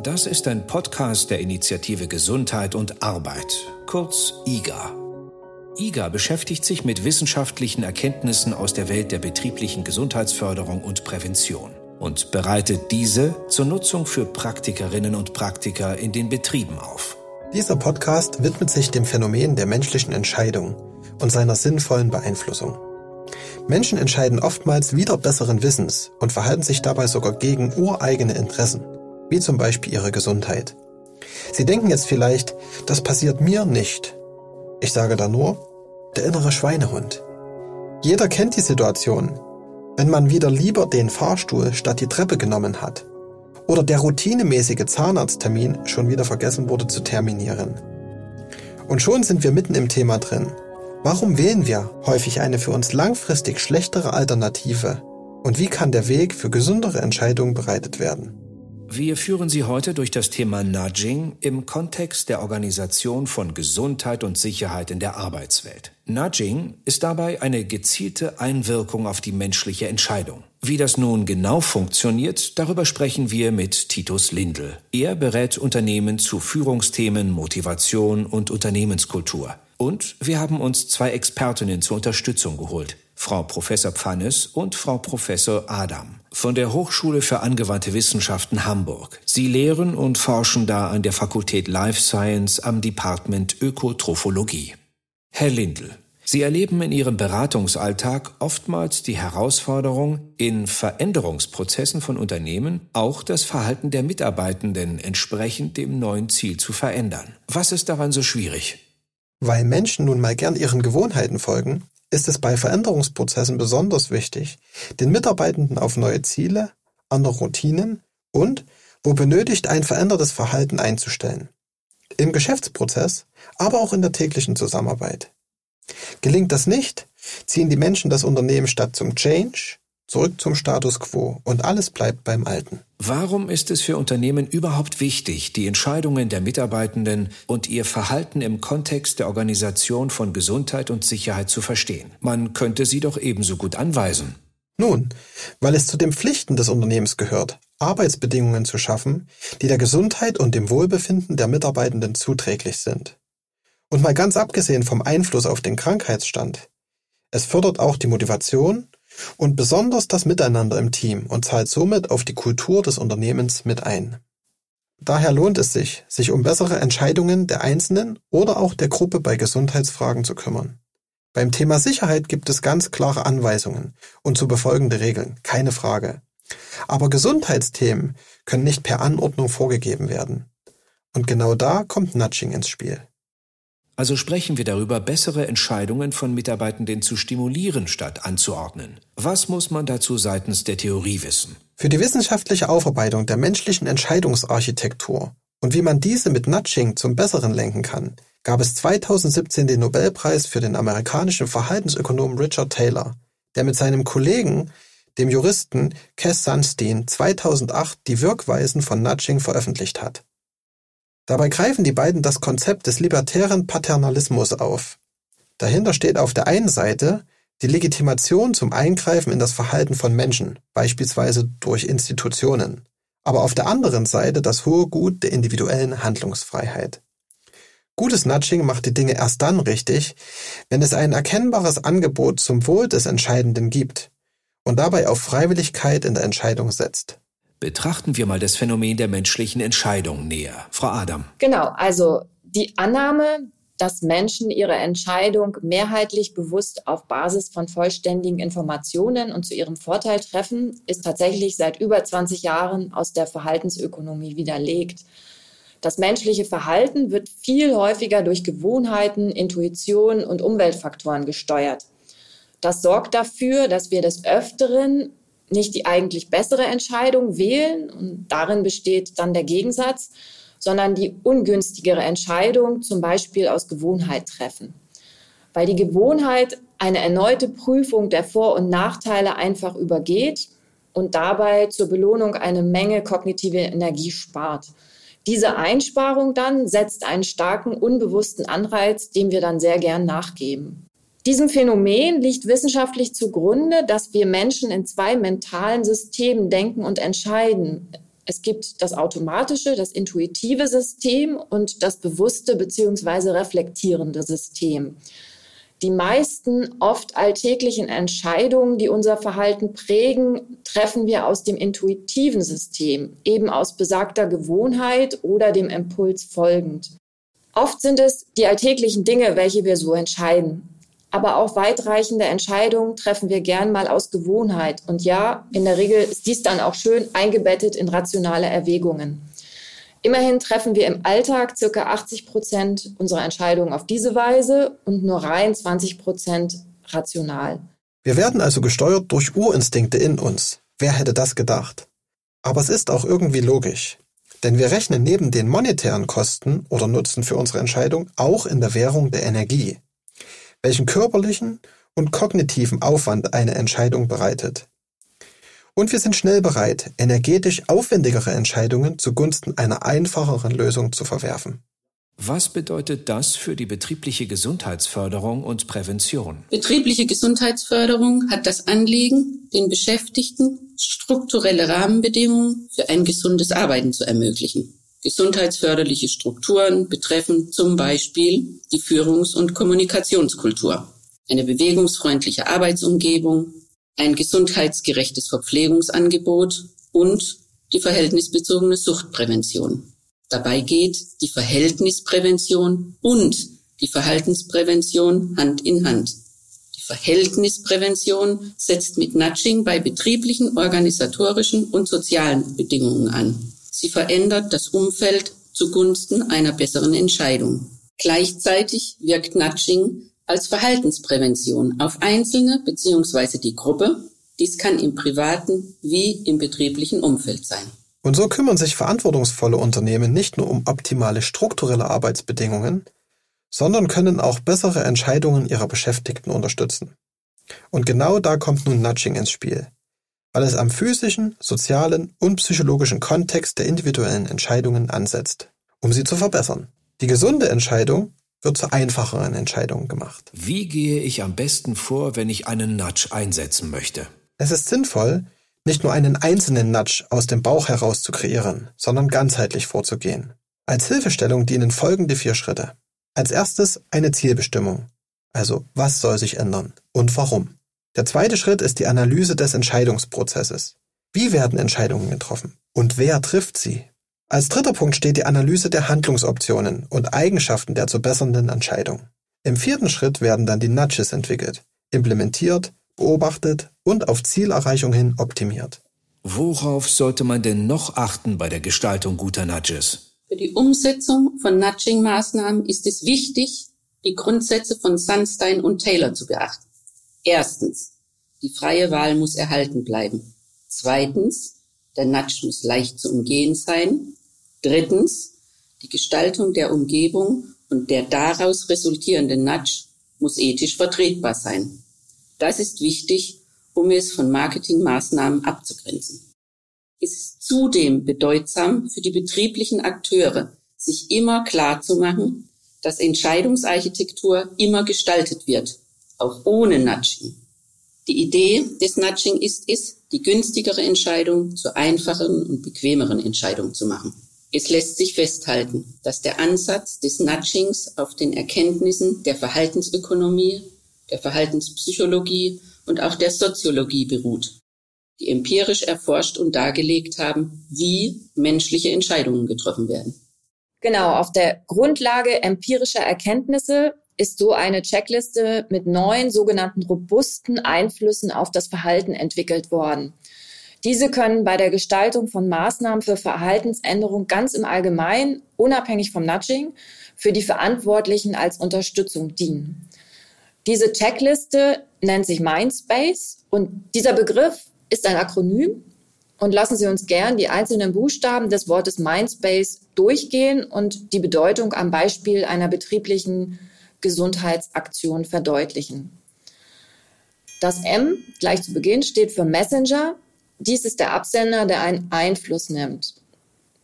Das ist ein Podcast der Initiative Gesundheit und Arbeit, kurz IGA. IGA beschäftigt sich mit wissenschaftlichen Erkenntnissen aus der Welt der betrieblichen Gesundheitsförderung und Prävention und bereitet diese zur Nutzung für Praktikerinnen und Praktiker in den Betrieben auf. Dieser Podcast widmet sich dem Phänomen der menschlichen Entscheidung und seiner sinnvollen Beeinflussung. Menschen entscheiden oftmals wieder besseren Wissens und verhalten sich dabei sogar gegen ureigene Interessen, wie zum Beispiel ihre Gesundheit. Sie denken jetzt vielleicht, das passiert mir nicht. Ich sage da nur, der innere Schweinehund. Jeder kennt die Situation, wenn man wieder lieber den Fahrstuhl statt die Treppe genommen hat oder der routinemäßige Zahnarzttermin schon wieder vergessen wurde zu terminieren. Und schon sind wir mitten im Thema drin. Warum wählen wir häufig eine für uns langfristig schlechtere Alternative? Und wie kann der Weg für gesündere Entscheidungen bereitet werden? Wir führen Sie heute durch das Thema Nudging im Kontext der Organisation von Gesundheit und Sicherheit in der Arbeitswelt. Nudging ist dabei eine gezielte Einwirkung auf die menschliche Entscheidung. Wie das nun genau funktioniert, darüber sprechen wir mit Titus Lindl. Er berät Unternehmen zu Führungsthemen, Motivation und Unternehmenskultur. Und wir haben uns zwei Expertinnen zur Unterstützung geholt. Frau Professor Pfannes und Frau Professor Adam von der Hochschule für angewandte Wissenschaften Hamburg. Sie lehren und forschen da an der Fakultät Life Science am Department Ökotrophologie. Herr Lindl, Sie erleben in Ihrem Beratungsalltag oftmals die Herausforderung, in Veränderungsprozessen von Unternehmen auch das Verhalten der Mitarbeitenden entsprechend dem neuen Ziel zu verändern. Was ist daran so schwierig? Weil Menschen nun mal gern ihren Gewohnheiten folgen, ist es bei Veränderungsprozessen besonders wichtig, den Mitarbeitenden auf neue Ziele, andere Routinen und, wo benötigt, ein verändertes Verhalten einzustellen. Im Geschäftsprozess, aber auch in der täglichen Zusammenarbeit. Gelingt das nicht, ziehen die Menschen das Unternehmen statt zum Change zurück zum Status quo und alles bleibt beim Alten. Warum ist es für Unternehmen überhaupt wichtig, die Entscheidungen der Mitarbeitenden und ihr Verhalten im Kontext der Organisation von Gesundheit und Sicherheit zu verstehen? Man könnte sie doch ebenso gut anweisen. Nun, weil es zu den Pflichten des Unternehmens gehört, Arbeitsbedingungen zu schaffen, die der Gesundheit und dem Wohlbefinden der Mitarbeitenden zuträglich sind. Und mal ganz abgesehen vom Einfluss auf den Krankheitsstand. Es fördert auch die Motivation und besonders das Miteinander im Team und zahlt somit auf die Kultur des Unternehmens mit ein. Daher lohnt es sich, sich um bessere Entscheidungen der Einzelnen oder auch der Gruppe bei Gesundheitsfragen zu kümmern. Beim Thema Sicherheit gibt es ganz klare Anweisungen und zu befolgende Regeln, keine Frage. Aber Gesundheitsthemen können nicht per Anordnung vorgegeben werden. Und genau da kommt Nudging ins Spiel. Also sprechen wir darüber, bessere Entscheidungen von Mitarbeitenden zu stimulieren statt anzuordnen. Was muss man dazu seitens der Theorie wissen? Für die wissenschaftliche Aufarbeitung der menschlichen Entscheidungsarchitektur und wie man diese mit Nudging zum Besseren lenken kann, gab es 2017 den Nobelpreis für den amerikanischen Verhaltensökonomen Richard Taylor, der mit seinem Kollegen, dem Juristen Cass Sunstein, 2008 die Wirkweisen von Nudging veröffentlicht hat. Dabei greifen die beiden das Konzept des libertären Paternalismus auf. Dahinter steht auf der einen Seite die Legitimation zum Eingreifen in das Verhalten von Menschen, beispielsweise durch Institutionen, aber auf der anderen Seite das hohe Gut der individuellen Handlungsfreiheit. Gutes Nudging macht die Dinge erst dann richtig, wenn es ein erkennbares Angebot zum Wohl des Entscheidenden gibt und dabei auf Freiwilligkeit in der Entscheidung setzt. Betrachten wir mal das Phänomen der menschlichen Entscheidung näher. Frau Adam. Genau, also die Annahme, dass Menschen ihre Entscheidung mehrheitlich bewusst auf Basis von vollständigen Informationen und zu ihrem Vorteil treffen, ist tatsächlich seit über 20 Jahren aus der Verhaltensökonomie widerlegt. Das menschliche Verhalten wird viel häufiger durch Gewohnheiten, Intuition und Umweltfaktoren gesteuert. Das sorgt dafür, dass wir des Öfteren nicht die eigentlich bessere Entscheidung wählen, und darin besteht dann der Gegensatz, sondern die ungünstigere Entscheidung zum Beispiel aus Gewohnheit treffen. Weil die Gewohnheit eine erneute Prüfung der Vor- und Nachteile einfach übergeht und dabei zur Belohnung eine Menge kognitive Energie spart. Diese Einsparung dann setzt einen starken unbewussten Anreiz, dem wir dann sehr gern nachgeben. Diesem Phänomen liegt wissenschaftlich zugrunde, dass wir Menschen in zwei mentalen Systemen denken und entscheiden. Es gibt das automatische, das intuitive System und das bewusste bzw. reflektierende System. Die meisten oft alltäglichen Entscheidungen, die unser Verhalten prägen, treffen wir aus dem intuitiven System, eben aus besagter Gewohnheit oder dem Impuls folgend. Oft sind es die alltäglichen Dinge, welche wir so entscheiden. Aber auch weitreichende Entscheidungen treffen wir gern mal aus Gewohnheit. Und ja, in der Regel ist dies dann auch schön eingebettet in rationale Erwägungen. Immerhin treffen wir im Alltag circa 80 Prozent unserer Entscheidungen auf diese Weise und nur rein 20 Prozent rational. Wir werden also gesteuert durch Urinstinkte in uns. Wer hätte das gedacht? Aber es ist auch irgendwie logisch. Denn wir rechnen neben den monetären Kosten oder Nutzen für unsere Entscheidung auch in der Währung der Energie, welchen körperlichen und kognitiven Aufwand eine Entscheidung bereitet. Und wir sind schnell bereit, energetisch aufwendigere Entscheidungen zugunsten einer einfacheren Lösung zu verwerfen. Was bedeutet das für die betriebliche Gesundheitsförderung und Prävention? Betriebliche Gesundheitsförderung hat das Anliegen, den Beschäftigten strukturelle Rahmenbedingungen für ein gesundes Arbeiten zu ermöglichen. Gesundheitsförderliche Strukturen betreffen zum Beispiel die Führungs- und Kommunikationskultur, eine bewegungsfreundliche Arbeitsumgebung, ein gesundheitsgerechtes Verpflegungsangebot und die verhältnisbezogene Suchtprävention. Dabei geht die Verhältnisprävention und die Verhaltensprävention Hand in Hand. Die Verhältnisprävention setzt mit Nudging bei betrieblichen, organisatorischen und sozialen Bedingungen an. Sie verändert das Umfeld zugunsten einer besseren Entscheidung. Gleichzeitig wirkt Nudging als Verhaltensprävention auf Einzelne bzw. die Gruppe. Dies kann im privaten wie im betrieblichen Umfeld sein. Und so kümmern sich verantwortungsvolle Unternehmen nicht nur um optimale strukturelle Arbeitsbedingungen, sondern können auch bessere Entscheidungen ihrer Beschäftigten unterstützen. Und genau da kommt nun Nudging ins Spiel, weil es am physischen, sozialen und psychologischen Kontext der individuellen Entscheidungen ansetzt, um sie zu verbessern. Die gesunde Entscheidung wird zu einfacheren Entscheidungen gemacht. Wie gehe ich am besten vor, wenn ich einen Nudge einsetzen möchte? Es ist sinnvoll, nicht nur einen einzelnen Nudge aus dem Bauch heraus zu kreieren, sondern ganzheitlich vorzugehen. Als Hilfestellung dienen folgende vier Schritte. Als erstes eine Zielbestimmung. Also was soll sich ändern und warum? Der zweite Schritt ist die Analyse des Entscheidungsprozesses. Wie werden Entscheidungen getroffen und wer trifft sie? Als dritter Punkt steht die Analyse der Handlungsoptionen und Eigenschaften der zu bessernden Entscheidung. Im vierten Schritt werden dann die Nudges entwickelt, implementiert, beobachtet und auf Zielerreichung hin optimiert. Worauf sollte man denn noch achten bei der Gestaltung guter Nudges? Für die Umsetzung von Nudging-Maßnahmen ist es wichtig, die Grundsätze von Sunstein und Taylor zu beachten. Erstens, die freie Wahl muss erhalten bleiben. Zweitens, der Nudge muss leicht zu umgehen sein. Drittens, die Gestaltung der Umgebung und der daraus resultierende Nudge muss ethisch vertretbar sein. Das ist wichtig, um es von Marketingmaßnahmen abzugrenzen. Es ist zudem bedeutsam für die betrieblichen Akteure, sich immer klar zu machen, dass Entscheidungsarchitektur immer gestaltet wird, auch ohne Nudging. Die Idee des Nudging ist es, die günstigere Entscheidung zur einfacheren und bequemeren Entscheidung zu machen. Es lässt sich festhalten, dass der Ansatz des Nudgings auf den Erkenntnissen der Verhaltensökonomie, der Verhaltenspsychologie und auch der Soziologie beruht, die empirisch erforscht und dargelegt haben, wie menschliche Entscheidungen getroffen werden. Genau, auf der Grundlage empirischer Erkenntnisse ist so eine Checkliste mit neun sogenannten robusten Einflüssen auf das Verhalten entwickelt worden. Diese können bei der Gestaltung von Maßnahmen für Verhaltensänderung ganz im Allgemeinen, unabhängig vom Nudging, für die Verantwortlichen als Unterstützung dienen. Diese Checkliste nennt sich Mindspace und dieser Begriff ist ein Akronym und lassen Sie uns gern die einzelnen Buchstaben des Wortes Mindspace durchgehen und die Bedeutung am Beispiel einer betrieblichen Gesundheitsaktion verdeutlichen. Das M gleich zu Beginn steht für Messenger. Dies ist der Absender, der einen Einfluss nimmt.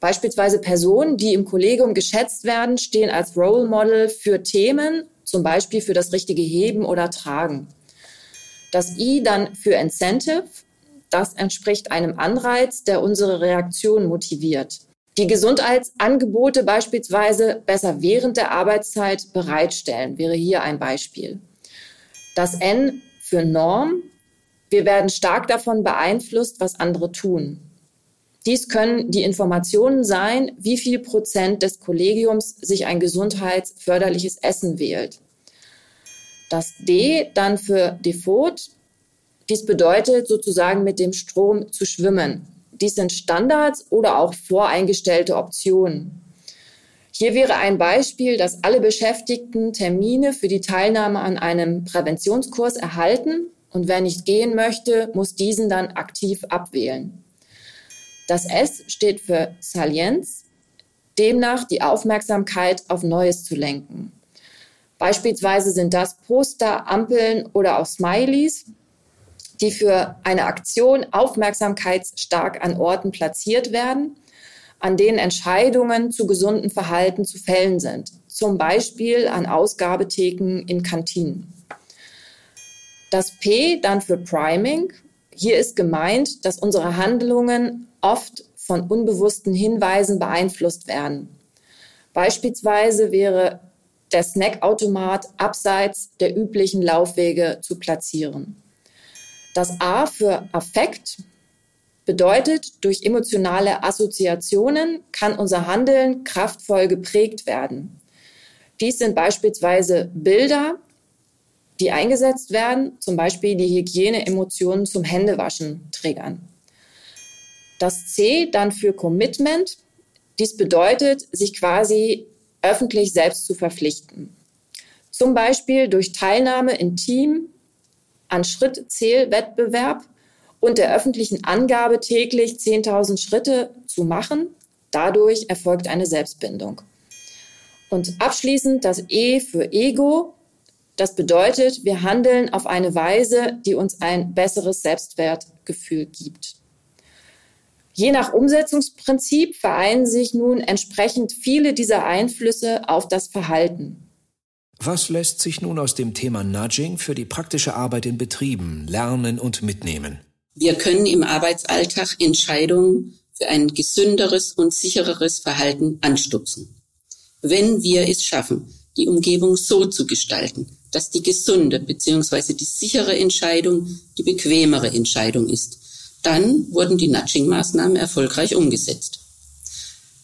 Beispielsweise Personen, die im Kollegium geschätzt werden, stehen als Role Model für Themen, zum Beispiel für das richtige Heben oder Tragen. Das I dann für Incentive. das entspricht einem Anreiz, der unsere Reaktion motiviert. Die Gesundheitsangebote beispielsweise besser während der Arbeitszeit bereitstellen, wäre hier ein Beispiel. Das N für Norm. Wir werden stark davon beeinflusst, was andere tun. Dies können die Informationen sein, wie viel Prozent des Kollegiums sich ein gesundheitsförderliches Essen wählt. Das D dann für Default. Dies bedeutet sozusagen mit dem Strom zu schwimmen. Dies sind Standards oder auch voreingestellte Optionen. Hier wäre ein Beispiel, dass alle Beschäftigten Termine für die Teilnahme an einem Präventionskurs erhalten und wer nicht gehen möchte, muss diesen dann aktiv abwählen. Das S steht für Salienz, demnach die Aufmerksamkeit auf Neues zu lenken. Beispielsweise sind das Poster, Ampeln oder auch Smileys, die für eine Aktion aufmerksamkeitsstark an Orten platziert werden, an denen Entscheidungen zu gesundem Verhalten zu fällen sind, zum Beispiel an Ausgabetheken in Kantinen. Das P dann für Priming. Hier ist gemeint, dass unsere Handlungen oft von unbewussten Hinweisen beeinflusst werden. Beispielsweise wäre der Snackautomat abseits der üblichen Laufwege zu platzieren. Das A für Affekt bedeutet, durch emotionale Assoziationen kann unser Handeln kraftvoll geprägt werden. Dies sind beispielsweise Bilder, die eingesetzt werden, zum Beispiel die Hygiene-Emotionen zum Händewaschen triggern. Das C dann für Commitment. Dies bedeutet, sich quasi öffentlich selbst zu verpflichten. Zum Beispiel durch Teilnahme in Team, an Schrittzählwettbewerb und der öffentlichen Angabe täglich 10.000 Schritte zu machen. Dadurch erfolgt eine Selbstbindung. Und abschließend das E für Ego. Das bedeutet, wir handeln auf eine Weise, die uns ein besseres Selbstwertgefühl gibt. Je nach Umsetzungsprinzip vereinen sich nun entsprechend viele dieser Einflüsse auf das Verhalten. Was lässt sich nun aus dem Thema Nudging für die praktische Arbeit in Betrieben lernen und mitnehmen? Wir können im Arbeitsalltag Entscheidungen für ein gesünderes und sichereres Verhalten anstupsen. Wenn wir es schaffen, die Umgebung so zu gestalten, dass die gesunde bzw. die sichere Entscheidung die bequemere Entscheidung ist, dann wurden die Nudging-Maßnahmen erfolgreich umgesetzt.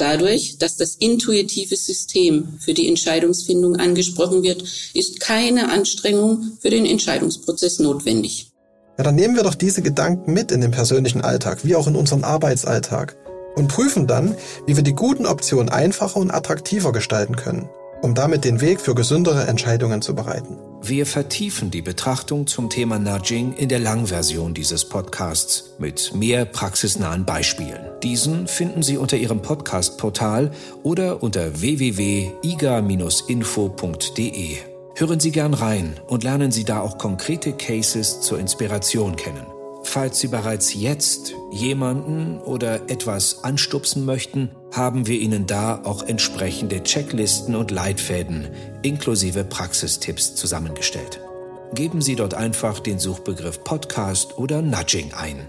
Dadurch, dass das intuitive System für die Entscheidungsfindung angesprochen wird, ist keine Anstrengung für den Entscheidungsprozess notwendig. Ja, dann nehmen wir doch diese Gedanken mit in den persönlichen Alltag, wie auch in unseren Arbeitsalltag und prüfen dann, wie wir die guten Optionen einfacher und attraktiver gestalten können, um damit den Weg für gesündere Entscheidungen zu bereiten. Wir vertiefen die Betrachtung zum Thema Nudging in der Langversion dieses Podcasts mit mehr praxisnahen Beispielen. Diesen finden Sie unter Ihrem Podcast-Portal oder unter www.iga-info.de. Hören Sie gern rein und lernen Sie da auch konkrete Cases zur Inspiration kennen. Falls Sie bereits jetzt jemanden oder etwas anstupsen möchten, haben wir Ihnen da auch entsprechende Checklisten und Leitfäden inklusive Praxistipps zusammengestellt. Geben Sie dort einfach den Suchbegriff Podcast oder Nudging ein.